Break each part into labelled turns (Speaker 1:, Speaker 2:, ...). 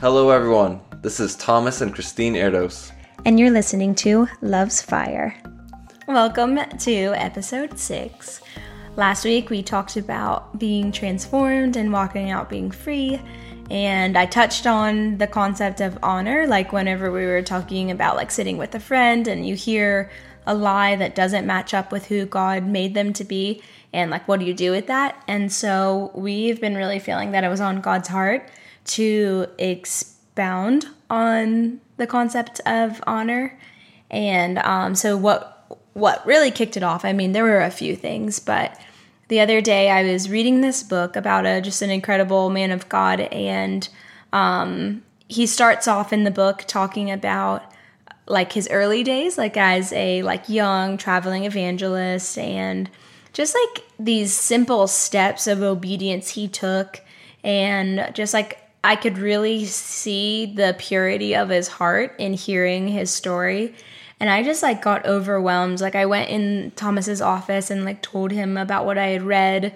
Speaker 1: Hello, everyone. This is Thomas and Christine Erdos.
Speaker 2: And you're listening to Love's Fire.
Speaker 3: Welcome to episode six. Last week we talked about being transformed and walking out being free. And I touched on the concept of honor, like whenever we were talking about like sitting with a friend and you hear a lie that doesn't match up with who God made them to be, and like what do you do with that? And so we've been really feeling that it was on God's heart to expound on the concept of honor. And um, so what what really kicked it off, I mean, there were a few things, but the other day I was reading this book about a just an incredible man of God, and um, he starts off in the book talking about like his early days, like as a like young traveling evangelist, and just like these simple steps of obedience he took, and just like I could really see the purity of his heart in hearing his story. And I just like got overwhelmed. Like I went in Thomas's office and like told him about what I had read.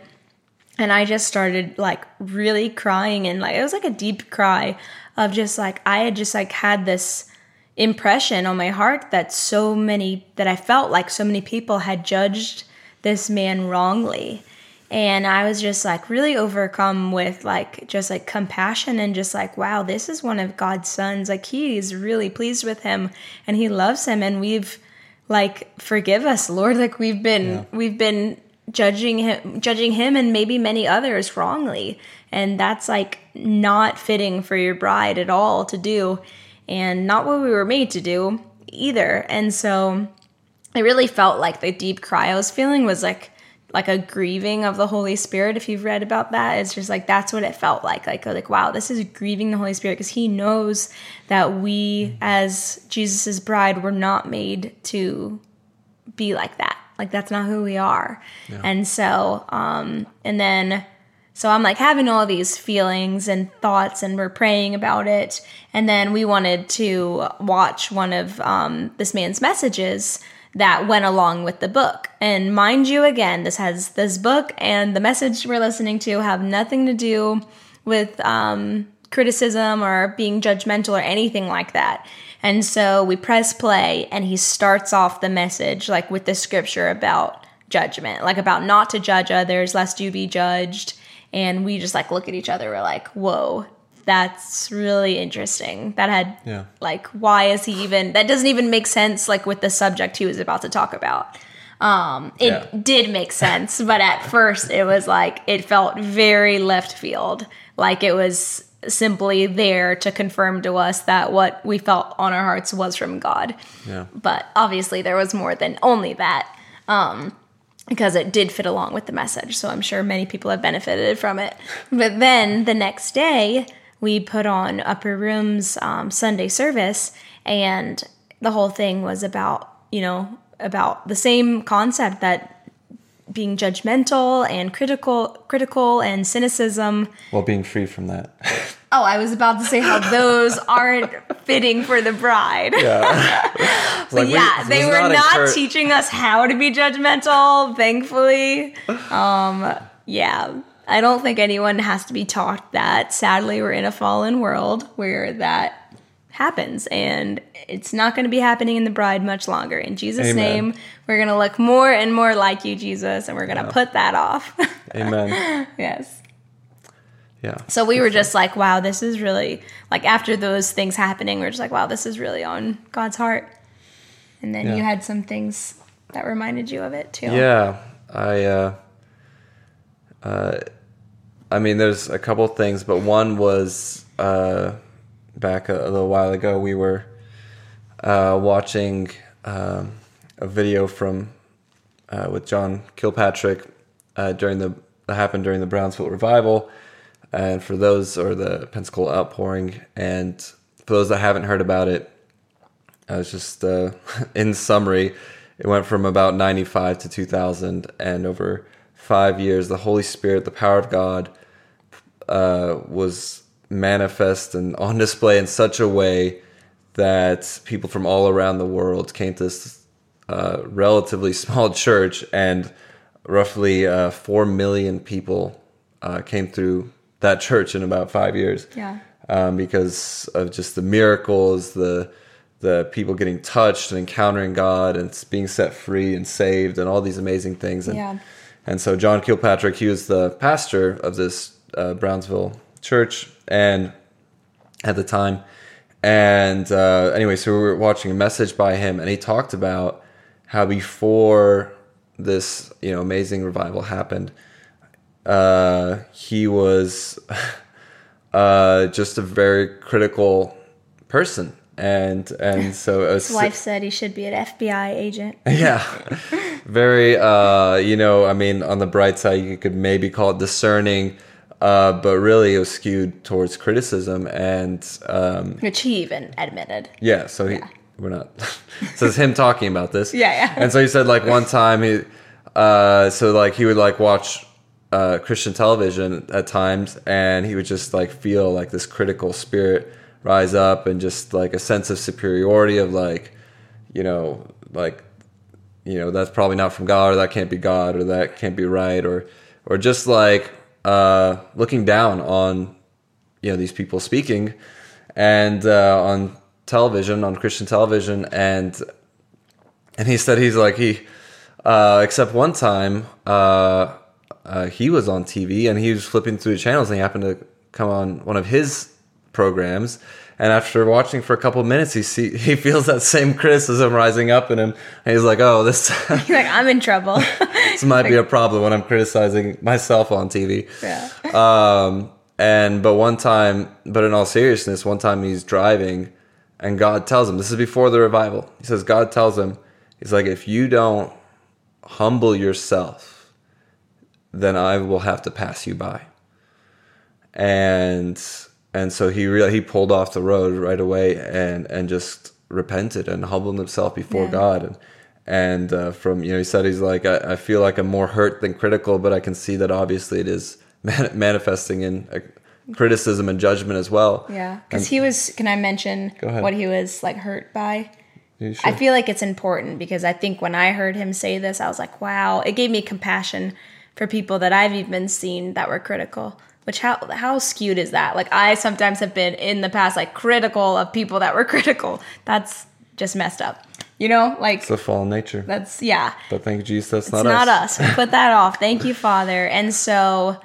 Speaker 3: And I just started like really crying and like it was like a deep cry of just like I had just like had this impression on my heart that so many that I felt like so many people had judged this man wrongly and i was just like really overcome with like just like compassion and just like wow this is one of god's sons. Like he's really pleased with him and he loves him. And we've like forgive us lord. Like we've been yeah. we've been judging him judging him and maybe many others wrongly. And that's like not fitting for your bride at all to do and not what we were made to do either. And so i really felt like the deep cry i was feeling was like like a grieving of the Holy Spirit. If you've read about that, it's just like that's what it felt like. Like like wow, this is grieving the Holy Spirit because He knows that we as Jesus's bride were not made to be like that. Like that's not who we are. Yeah. And so, um, and then. So I'm like having all these feelings and thoughts, and we're praying about it. And then we wanted to watch one of um, this man's messages that went along with the book. And mind you, again, this has this book and the message we're listening to have nothing to do with um, criticism or being judgmental or anything like that. And so we press play, and he starts off the message like with the scripture about judgment, like about not to judge others, lest you be judged. And we just like look at each other, we're like, whoa, that's really interesting. That had yeah. like why is he even that doesn't even make sense like with the subject he was about to talk about. Um it yeah. did make sense, but at first it was like it felt very left field. Like it was simply there to confirm to us that what we felt on our hearts was from God. Yeah. But obviously there was more than only that. Um because it did fit along with the message. So I'm sure many people have benefited from it. But then the next day, we put on Upper Room's um, Sunday service, and the whole thing was about, you know, about the same concept that being judgmental and critical critical and cynicism.
Speaker 1: While being free from that.
Speaker 3: Oh i was about to say how those aren't fitting for the bride. Yeah. But like, yeah we, they were not, not teaching us how to be judgmental thankfully. Um yeah I don't think anyone has to be taught that. Sadly, we're in a fallen world where that happens and it's not going to be happening in the bride much longer. In Jesus' Amen. name, we're going to look more and more like you, Jesus, and we're going to yeah. put that off.
Speaker 1: Amen.
Speaker 3: yes.
Speaker 1: Yeah.
Speaker 3: So we were just like, wow, this is really like after those things happening, we are just like, wow, this is really on God's heart. And then yeah. you had some things that reminded you of it too.
Speaker 1: Yeah. I uh uh I mean, there's a couple things, but one was uh, back a, a, little while ago. We were uh, watching um, a video from uh, with John Kilpatrick uh, during the that happened during the Brownsville revival, and for those or the Pensacola outpouring, and for those that haven't heard about it, I was just uh, in summary. It went from about 95 to 2000, and over five years, the Holy Spirit, the power of God, uh, was manifest and on display in such a way that people from all around the world came to this uh, relatively small church, and roughly uh, four million people uh, came through that church in about five years.
Speaker 3: Yeah.
Speaker 1: um, because of just the miracles, the the people getting touched and encountering God and being set free and saved and all these amazing things. And,
Speaker 3: Yeah.
Speaker 1: And so John Kilpatrick, he was the pastor of this uh, Brownsville church and at the time. And uh, anyway, so we were watching a message by him, and he talked about how before this, you know, amazing revival happened, uh, he was uh, just a very critical person, and and so was,
Speaker 3: His wife said he should be an FBI agent.
Speaker 1: yeah very uh you know i mean on the bright side you could maybe call it discerning uh but really it was skewed towards criticism and um
Speaker 3: Which he even admitted.
Speaker 1: yeah so he we're not so it's him talking about this
Speaker 3: Yeah, yeah.
Speaker 1: and so he said like one time he uh so like he would like watch uh christian television at times and he would just like feel like this critical spirit rise up and just like a sense of superiority of like you know like you know that's probably not from god or that can't be god or that can't be right or or just like uh looking down on you know these people speaking and uh on television on christian television. And and he said he's like he uh except one time uh, uh he was on tv and he was flipping through the channels and he happened to come on one of his programs and after watching for a couple of minutes he see he feels that same criticism rising up in him and he's like oh this
Speaker 3: He's like, I'm in trouble.
Speaker 1: this might be a problem when i'm criticizing myself on tv
Speaker 3: yeah.
Speaker 1: um, and but one time, but in all seriousness, one time he's driving, and God tells him, "This is before the revival." He says, "God tells him, He's like, if you don't humble yourself, then I will have to pass you by." And and so he really he pulled off the road right away and and just repented and humbled himself before
Speaker 3: Yeah.
Speaker 1: God and and uh, from you know he said he's like I, I feel like I'm more hurt than critical, but I can see that obviously it is man- manifesting in uh criticism and judgment as well.
Speaker 3: Yeah. Because he was, can I mention what he was like hurt by?
Speaker 1: You
Speaker 3: I feel like it's important because I think when I heard him say this, I was like, wow, it gave me compassion for people that I've even seen that were critical. Which how how skewed is that? Like I sometimes have been in the past like critical of people that were critical. That's just messed up. You know, like
Speaker 1: it's a fallen nature.
Speaker 3: that's yeah.
Speaker 1: But thank you, Jesus, that's
Speaker 3: It's
Speaker 1: not,
Speaker 3: not,
Speaker 1: us.
Speaker 3: us. Put that off. Thank you, Father. And so,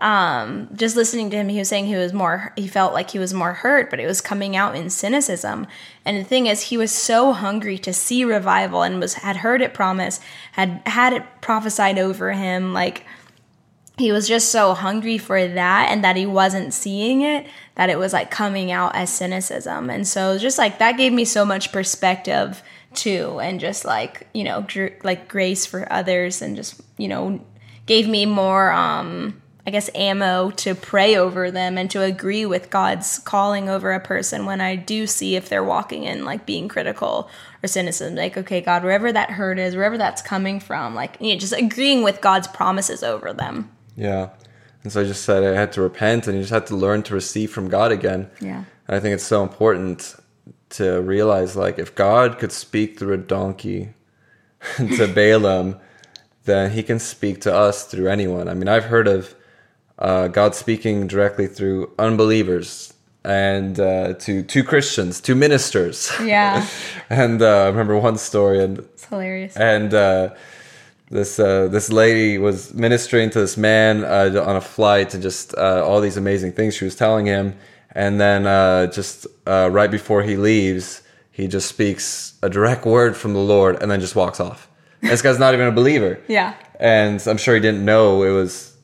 Speaker 3: um, just listening to him, he was saying he was more, he felt like he was more hurt, but it was coming out in cynicism. And the thing is, he was so hungry to see revival and was had heard it promised, had had it prophesied over him, like he was just so hungry for that and that he wasn't seeing it that it was like coming out as cynicism. And so just like that gave me so much perspective too and just like you know gr- like grace for others and just you know gave me more um i guess ammo to pray over them and to agree with god's calling over a person when i do see if they're walking in like being critical or cynicism. Like okay god wherever that hurt is wherever that's coming from like you know, just agreeing with god's promises over them
Speaker 1: Yeah. And so I just said I had to repent and you just had to learn to receive from God again.
Speaker 3: Yeah.
Speaker 1: And I think it's so important to realize like if God could speak through a donkey to Balaam, then he can speak to us through anyone. I mean, I've heard of uh, God speaking directly through unbelievers and uh, to two Christians, two ministers.
Speaker 3: Yeah.
Speaker 1: and uh, I remember one story, and
Speaker 3: It's hilarious.
Speaker 1: and uh, this uh, this lady was ministering to this man uh, on a flight, and just uh, all these amazing things she was telling him. And then uh, just uh, right before he leaves, he just speaks a direct word from the Lord, and then just walks off. This guy's not even a believer.
Speaker 3: Yeah.
Speaker 1: And I'm sure he didn't know it was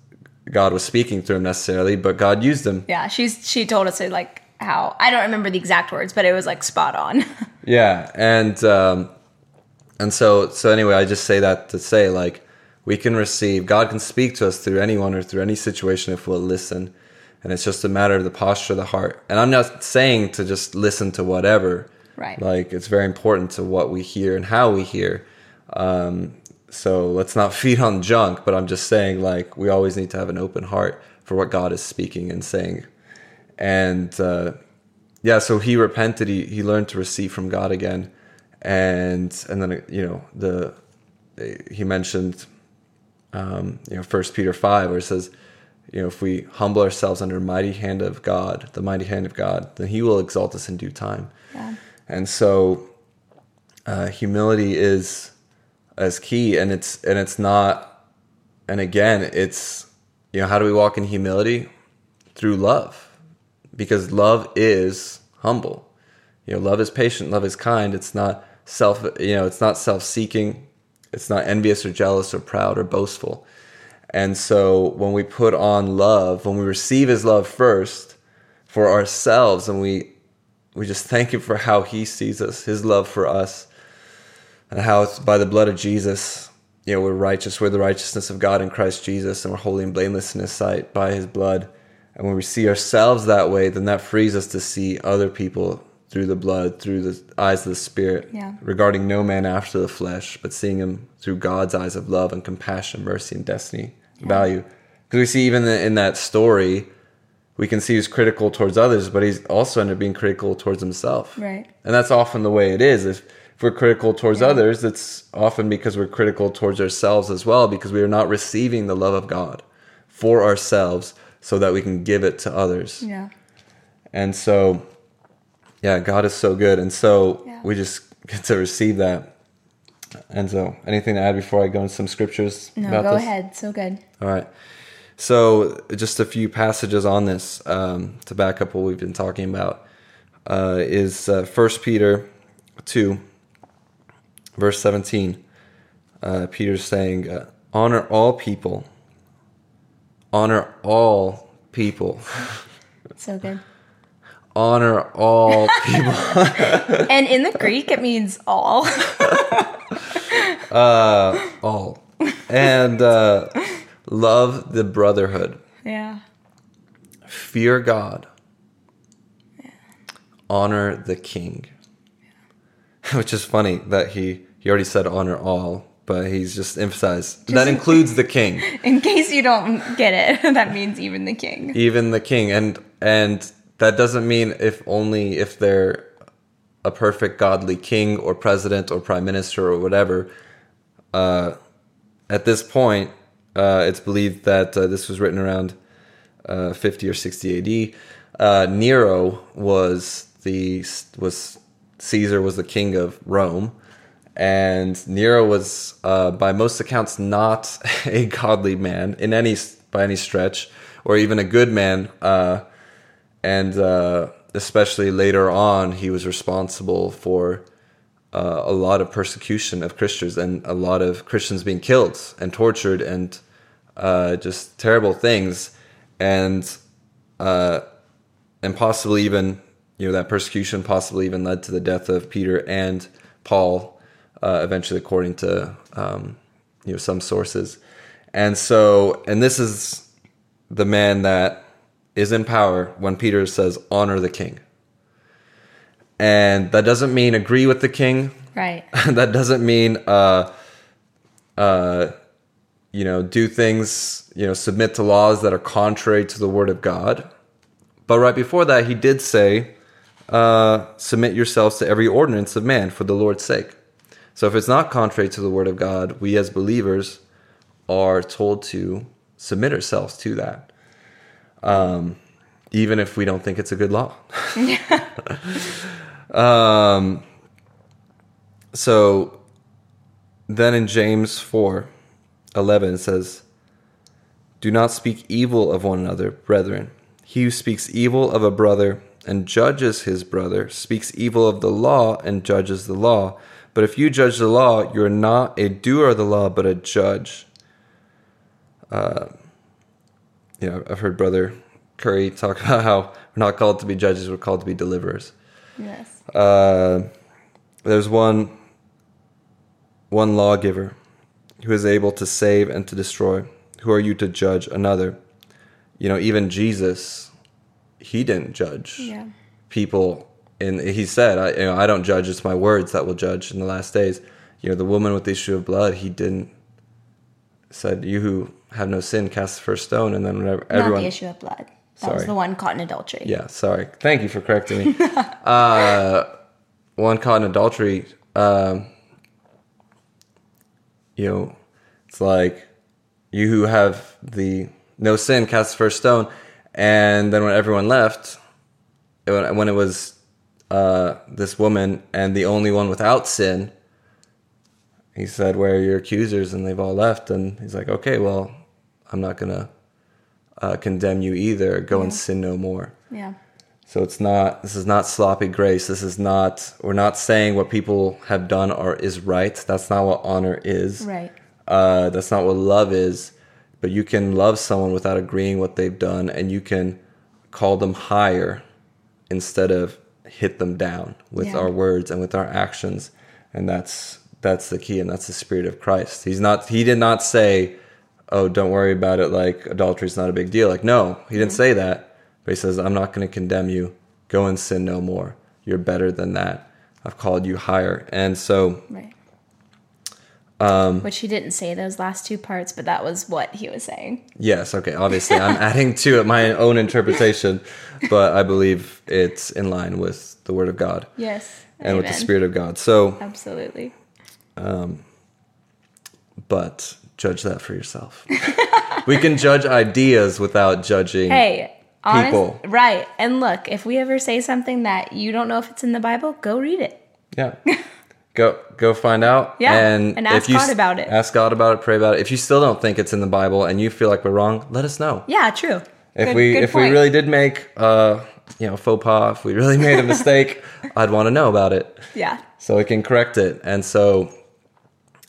Speaker 1: God was speaking through him necessarily, but God used him.
Speaker 3: Yeah. She's she told us like how I don't remember the exact words, but it was like spot on.
Speaker 1: Yeah, and um, and so so anyway, I just say that to say like we can receive God can speak to us through anyone or through any situation if we'll listen, and it's just a matter of the posture of the heart. And I'm not saying to just listen to whatever,
Speaker 3: Right.
Speaker 1: Like it's very important to what we hear and how we hear. Um, so let's not feed on junk, but I'm just saying like we always need to have an open heart for what God is speaking and saying, and. Uh, yeah so he repented he, he learned to receive from god again and and then you know the he mentioned um you know first peter 5 where it says you know, if we humble ourselves under mighty hand of God, the mighty hand of God, then He will exalt us in due time.
Speaker 3: Yeah.
Speaker 1: And so, uh, humility is as key, and it's and it's not. And again, it's you know, how do we walk in humility? Through love, because love is humble. You know, love is patient, love is kind. It's not self. You know, it's not self-seeking. It's not envious or jealous or proud or boastful. And so when we put on love, when we receive his love first for ourselves and we we just thank him for how he sees us, his love for us, and how it's by the blood of Jesus, you know, we're righteous, we're the righteousness of God in Christ Jesus, and we're holy and blameless in his sight by his blood. And when we see ourselves that way, then that frees us to see other people through the blood, through the eyes of the Spirit,
Speaker 3: Yeah.
Speaker 1: regarding no man after the flesh, but seeing him through God's eyes of love and compassion, mercy, and destiny, value. Because we see even in that story, we can see he's critical towards others, but he's also ended up being critical towards himself.
Speaker 3: Right.
Speaker 1: And that's often the way it is. If, if we're critical towards others, it's often because we're critical towards ourselves as well, because we are not receiving the love of God for ourselves so that we can give it to others.
Speaker 3: Yeah.
Speaker 1: And so, yeah, God is so good. And so
Speaker 3: Yeah.
Speaker 1: we just get to receive that. And so, anything to add before I go into some scriptures?
Speaker 3: No, go
Speaker 1: this?
Speaker 3: ahead. So good.
Speaker 1: All right. So, just a few passages on this um, to back up what we've been talking about uh, is uh, 1 Peter 2, verse 17. Uh, Peter's saying, uh, Honor all people. Honor all people.
Speaker 3: So good.
Speaker 1: Honor all people.
Speaker 3: And in the Greek, it means all.
Speaker 1: all. And uh, love the brotherhood.
Speaker 3: yeah.
Speaker 1: fear God, honor the king. Which is funny that he he already said honor all, but he's just emphasized that includes the king,
Speaker 3: In case you don't get it, that means even the king.
Speaker 1: even the king, and and that doesn't mean if only if they're a perfect godly king or president or prime minister or whatever. Uh, at this point, uh, it's believed that uh, this was written around uh, 50 or 60 AD. Uh, Nero was the was Caesar was the king of Rome, and Nero was uh, by most accounts not a godly man in any by any stretch, or even a good man. And uh, especially later on, he was responsible for uh, a lot of persecution of Christians and a lot of Christians being killed and tortured and uh, just terrible things, and uh, and possibly even you know that persecution possibly even led to the death of Peter and Paul, uh, eventually according to um, you know some sources, and so and this is the man that is in power when Peter says honor the king. And that doesn't mean agree with the king.
Speaker 3: Right.
Speaker 1: that doesn't mean uh uh you know do things, you know, submit to laws that are contrary to the word of God. But right before that he did say uh submit yourselves to every ordinance of man for the Lord's sake. So if it's not contrary to the word of God, we as believers are told to submit ourselves to that. Um even if we don't think it's a good law. um so then in James 4 11 it says, Do not speak evil of one another, brethren. He who speaks evil of a brother and judges his brother speaks evil of the law and judges the law. But if you judge the law, you are not a doer of the law, but a judge. Uh, know, I've heard Brother Curry talk about how we're not called to be judges, we're called to be deliverers.
Speaker 3: Yes.
Speaker 1: Uh, there's one one lawgiver who is able to save and to destroy. Who are you to judge another? You know, even Jesus, he didn't judge
Speaker 3: Yeah.
Speaker 1: people. And he said, I, you know, I don't judge, it's my words that will judge in the last days. You know, the woman with the issue of blood, he didn't, said, You who have no sin, cast the first stone. And then whenever
Speaker 3: Not
Speaker 1: everyone.
Speaker 3: the issue of blood. That was
Speaker 1: Sorry.
Speaker 3: the one caught in adultery.
Speaker 1: Yeah, sorry. Thank you for correcting me. uh, one caught in adultery. Um, you know, it's like you who have the no sin, cast the first stone. And then when everyone left, when when it was uh, this woman and the only one without sin, he said, "Where are your accusers?" And they've all left. And he's like, "Okay, well, I'm not gonna uh, condemn you either. Go and sin no more."
Speaker 3: Yeah.
Speaker 1: So it's not. This is not sloppy grace. This is not. We're not saying what people have done are is right. That's not what honor is.
Speaker 3: Right.
Speaker 1: Uh, that's not what love is. But you can love someone without agreeing what they've done, and you can call them higher instead of hit them down with
Speaker 3: Yeah.
Speaker 1: our words and with our actions. And that's that's the key, and that's the spirit of Christ. He's not. He did not say, "Oh, don't worry about it. Like adultery is not a big deal." Like no, he didn't say that. But he says, "I'm not going to condemn you. Go and sin no more. You're better than that. I've called you higher." And so
Speaker 3: Right.
Speaker 1: Um,
Speaker 3: Which he didn't say those last two parts, but that was what he was saying.
Speaker 1: Yes, okay. Obviously, I'm adding to it my own interpretation, but I believe it's in line with the Word of God
Speaker 3: Yes.
Speaker 1: and with the Spirit of God. So,
Speaker 3: Absolutely.
Speaker 1: But judge that for yourself. we can judge ideas without judging.
Speaker 3: Hey, honest,
Speaker 1: People.
Speaker 3: right? And look, if we ever say something that you don't know if it's in the Bible, go read it.
Speaker 1: Yeah. Go go find out.
Speaker 3: Yeah,
Speaker 1: And,
Speaker 3: and ask
Speaker 1: if you
Speaker 3: God about it.
Speaker 1: Ask God about it. Pray about it. If you still don't think it's in the Bible and you feel like we're wrong, let us know.
Speaker 3: Yeah, true.
Speaker 1: If
Speaker 3: Good-
Speaker 1: we
Speaker 3: good
Speaker 1: if we really did make uh you know faux pas, if we really made a mistake, I'd want to know about it.
Speaker 3: yeah,
Speaker 1: so we can correct it. And so,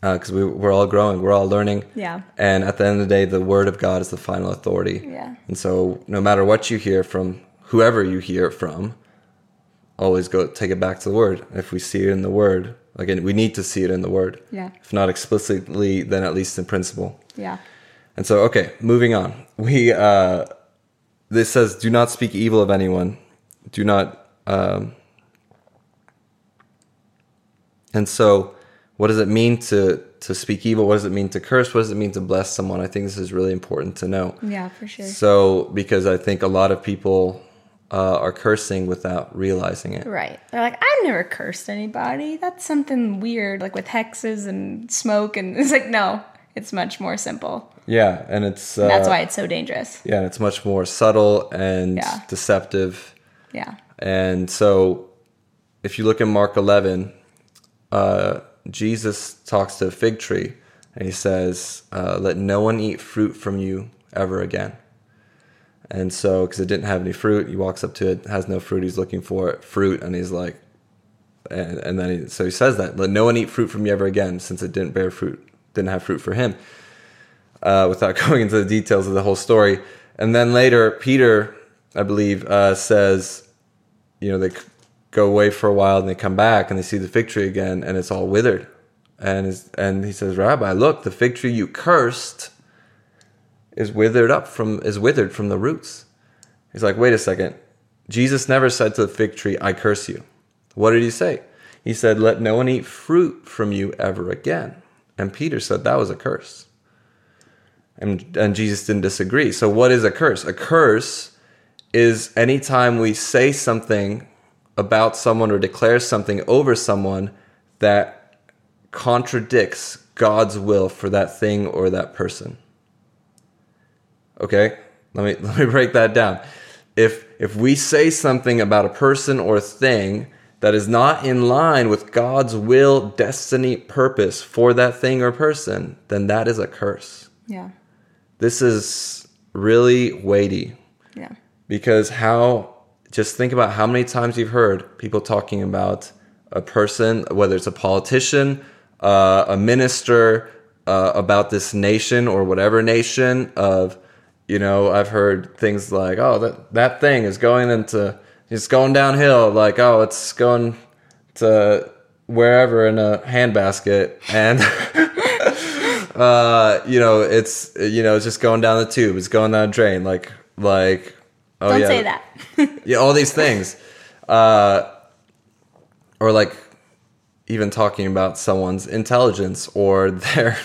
Speaker 1: because we, we're all growing, we're all learning.
Speaker 3: Yeah.
Speaker 1: And at the end of the day, the word of God is the final authority.
Speaker 3: Yeah.
Speaker 1: And so, no matter what you hear from whoever you hear it from, always go take it back to the word. If we see it in the word, again, we need to see it in the word.
Speaker 3: Yeah.
Speaker 1: If not explicitly, then at least in principle.
Speaker 3: yeah,
Speaker 1: And so, okay, moving on. We uh, this says, "Do not speak evil of anyone. Do not." Um, and so, what does it mean to to speak evil? What does it mean to curse? What does it mean to bless someone? I think this is really important to know.
Speaker 3: yeah, for sure.
Speaker 1: So, because I think a lot of people uh, are cursing without realizing it.
Speaker 3: Right. They're like, I've never cursed anybody. That's something weird, like with hexes and smoke. And it's like, no, it's much more simple.
Speaker 1: Yeah, and it's uh,
Speaker 3: And that's why it's so dangerous.
Speaker 1: yeah, and it's much more subtle and
Speaker 3: Yeah.
Speaker 1: deceptive.
Speaker 3: Yeah.
Speaker 1: And so, if you look in Mark 11, uh, Jesus talks to a fig tree and he says, uh, Let no one eat fruit from you ever again. And so, because it didn't have any fruit, he walks up to it, has no fruit, he's looking for it, fruit, and he's like, and, and then he, so he says that, let no one eat fruit from you ever again, since it didn't bear fruit, didn't have fruit for him, uh, without going into the details of the whole story. And then later, Peter, I believe, uh, says, you know, they go away for a while and they come back and they see the fig tree again and it's all withered. And, and he says, Rabbi, look, the fig tree you cursed is withered up from is withered from the roots. He's like, wait a second. Jesus never said to the fig tree, I curse you. What did he say? He said, Let no one eat fruit from you ever again. And Peter said that was a curse. And, and Jesus didn't disagree. So, what is a curse? A curse is anytime we say something about someone or declares something over someone that contradicts God's will for that thing or that person. Okay? Let me let me break that down. If if we say something about a person or a thing that is not in line with God's will, destiny, purpose for that thing or person, then that is a curse.
Speaker 3: Yeah.
Speaker 1: This is really weighty
Speaker 3: Yeah.
Speaker 1: because how just think about how many times you've heard people talking about a person whether it's a politician uh, a minister uh, about this nation or whatever nation of you know i've heard things like oh that that thing is going into it's going downhill like oh it's going to wherever in a handbasket and uh you know it's you know it's just going down the tube it's going down the drain like like oh
Speaker 3: Don't
Speaker 1: yeah.
Speaker 3: say that.
Speaker 1: yeah all these things. Uh or like even talking about someone's intelligence or their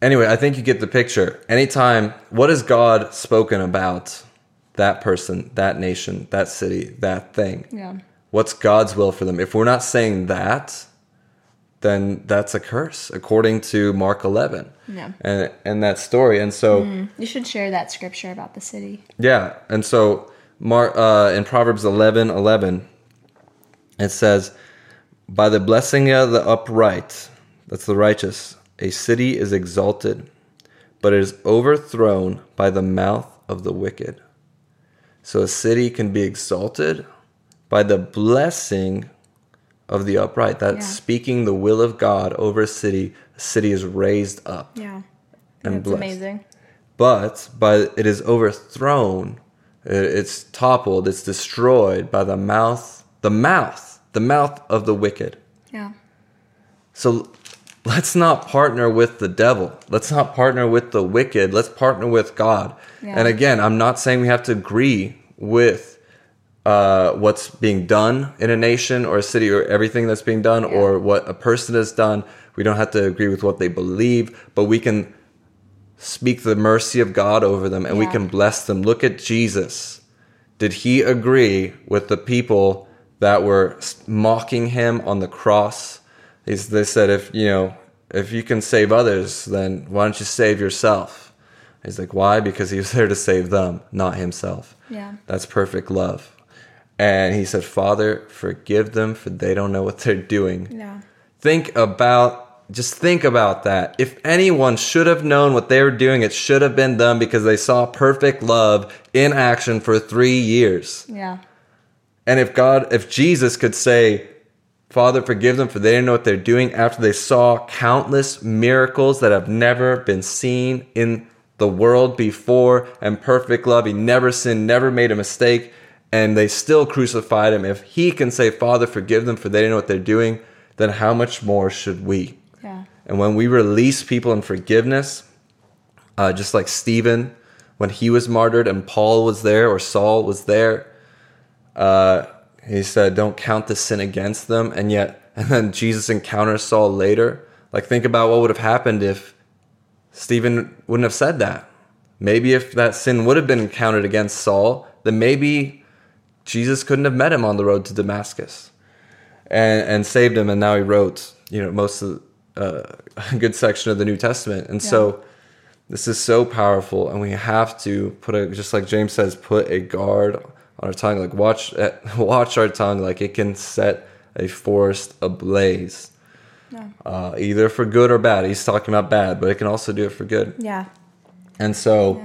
Speaker 1: anyway i think you get the picture. Anytime what has god spoken about that person that nation that city that thing?
Speaker 3: Yeah.
Speaker 1: what's god's will for them? If we're not saying that then that's a curse according to Mark 11.
Speaker 3: Yeah.
Speaker 1: And and that story. And so
Speaker 3: You should share that scripture about the city.
Speaker 1: yeah, and so Mark, uh, in Proverbs 11, 11, it says, By the blessing of the upright, that's the righteous, a city is exalted, but it is overthrown by the mouth of the wicked. So a city can be exalted by the blessing of the upright. That's
Speaker 3: Yeah.
Speaker 1: speaking the will of God over a city. A city is raised up
Speaker 3: Yeah.
Speaker 1: and
Speaker 3: That's
Speaker 1: blessed
Speaker 3: amazing.
Speaker 1: but by it is overthrown uh, it's toppled it's destroyed by the mouth the mouth the mouth of the wicked
Speaker 3: Yeah.
Speaker 1: so let's not partner with the devil let's not partner with the wicked let's partner with god
Speaker 3: Yeah.
Speaker 1: and again i'm not saying we have to agree with uh, what's being done in a nation or a city or everything that's being done
Speaker 3: Yeah.
Speaker 1: or what a person has done we don't have to agree with what they believe but we can speak the mercy of God over them and we can bless them. Look at Jesus. Did he agree with the people that were mocking him on the cross? He's, they said, if you know, if you can save others, then why don't you save yourself? He's like, why? Because he was there to save them, not himself.
Speaker 3: Yeah.
Speaker 1: That's perfect love. And he said, Father, forgive them for they don't know what they're doing
Speaker 3: Yeah.
Speaker 1: think about just think about that if anyone should have known what they were doing it should have been them because they saw perfect love in action for three years
Speaker 3: Yeah.
Speaker 1: and if god if jesus could say father forgive them for they didn't know what they're doing after they saw countless miracles that have never been seen in the world before and perfect love he never sinned never made a mistake and they still crucified him if he can say father forgive them for they didn't know what they're doing then how much more should we
Speaker 3: Yeah.
Speaker 1: and when we release people in forgiveness, uh, just like Stephen, when he was martyred and Paul was there or Saul was there, uh, he said, "Don't count the sin against them." And yet, and then Jesus encounters Saul later. Like, think about what would have happened if Stephen wouldn't have said that. Maybe if that sin would have been counted against Saul, then maybe Jesus couldn't have met him on the road to Damascus and and saved him. And now he wrote, you know, most of uh, a good section of the New Testament. And so this is so powerful, and we have to put a just like James says, put a guard on our tongue. Like watch watch our tongue, like it can set a forest ablaze.
Speaker 3: Yeah.
Speaker 1: Uh, either for good or bad. He's talking about bad, but it can also do it for good.
Speaker 3: Yeah.
Speaker 1: And so,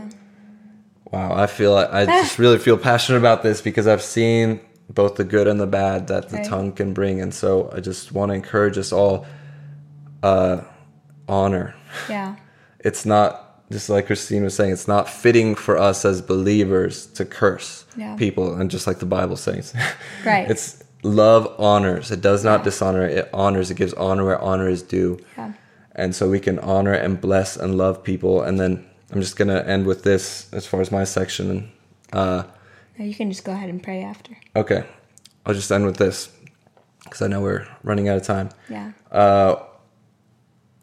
Speaker 1: wow, I feel I just really feel passionate about this because I've seen both the good and the bad that the
Speaker 3: Right.
Speaker 1: tongue can bring, and so I just want to encourage us all. Uh, honor.
Speaker 3: Yeah.
Speaker 1: It's not just like Christine was saying. It's not fitting for us as believers to curse
Speaker 3: Yeah.
Speaker 1: people, and just like the Bible says,
Speaker 3: Right.
Speaker 1: It's love honors. It does not
Speaker 3: Yeah.
Speaker 1: dishonor. It honors. It gives honor where honor is due
Speaker 3: Yeah.
Speaker 1: and so we can honor and bless and love people and then i'm just gonna end with this as far as my section uh,
Speaker 3: Now you can just go ahead and pray after.
Speaker 1: okay i'll just end with this because i know we're running out of time
Speaker 3: Yeah.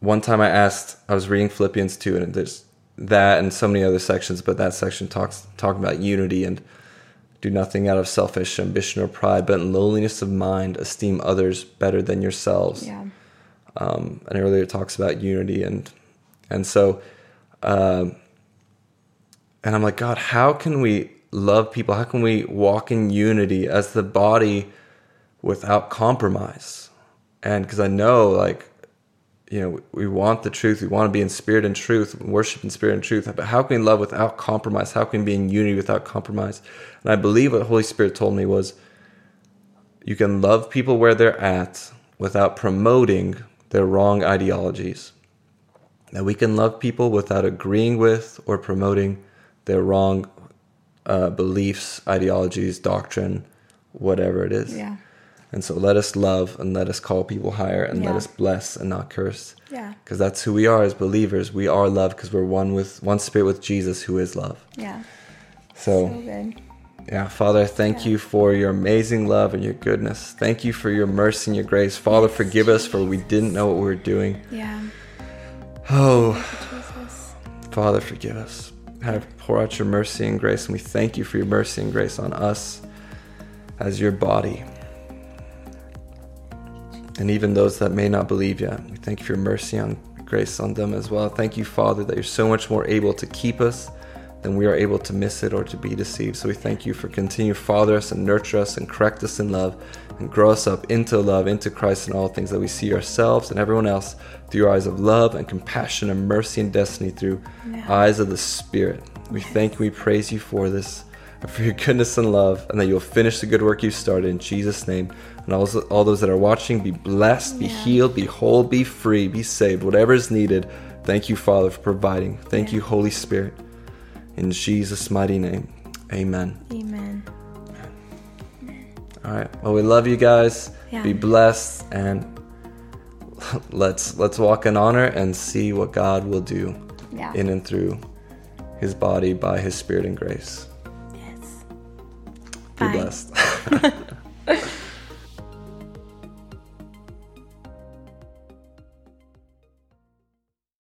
Speaker 1: one time i asked i was reading philippians 2 and there's that and so many other sections but that section talks talking about unity and do nothing out of selfish ambition or pride but in lowliness of mind esteem others better than yourselves
Speaker 3: Yeah.
Speaker 1: um, and earlier it talks about unity and and so um, and I'm like God how can we love people? How can we walk in unity as the body without compromise? And because I know like you know we want the truth. We want to be in spirit and truth worship in spirit and truth. But how can we love without compromise? How can we be in unity without compromise? And I believe what the Holy Spirit told me was you can love people where they're at without promoting their wrong ideologies. That we can love people without agreeing with or promoting their wrong uh, beliefs, ideologies, doctrine, whatever it is.
Speaker 3: Yeah.
Speaker 1: And so let us love and let us call people higher and let us bless and not curse.
Speaker 3: Yeah.
Speaker 1: Because that's who we are as believers. We are love because we're one with one spirit with Jesus who is love.
Speaker 3: Yeah.
Speaker 1: So
Speaker 3: So good.
Speaker 1: yeah, Father, thank you for your amazing love and your goodness. Thank you for your mercy and your grace. Father, forgive us for we didn't know what we were doing.
Speaker 3: Yeah.
Speaker 1: Oh,
Speaker 3: Jesus.
Speaker 1: Father, forgive us. Have pour out your mercy and grace, and we thank you for your mercy and grace on us as your body. and even those that may not believe yet. We thank you for your mercy and grace on them as well. Thank you, Father, that you're so much more able to keep us than we are able to miss it or to be deceived. So we thank you for continue to father us and nurture us and correct us in love and grow us up into love, into Christ and all things that we see ourselves and everyone else through your eyes of love and compassion and mercy and destiny through
Speaker 3: Yeah.
Speaker 1: eyes of the Spirit. We thank you, we praise you for this, and for your goodness and love, and that you'll finish the good work you started in Jesus' name. And all, all those that are watching, be blessed, be
Speaker 3: Yeah.
Speaker 1: healed, be whole, be free, be saved, whatever is needed. Thank you, Father, for providing. Thank
Speaker 3: Yeah.
Speaker 1: you, Holy Spirit. In Jesus' mighty name, amen.
Speaker 3: Amen.
Speaker 1: All right. Well, we love you guys.
Speaker 3: Yeah.
Speaker 1: Be blessed, and let's let's walk in honor and see what God will do
Speaker 3: Yeah.
Speaker 1: in and through His body by His Spirit and grace.
Speaker 3: yes.
Speaker 1: Be
Speaker 3: Bye.
Speaker 1: blessed.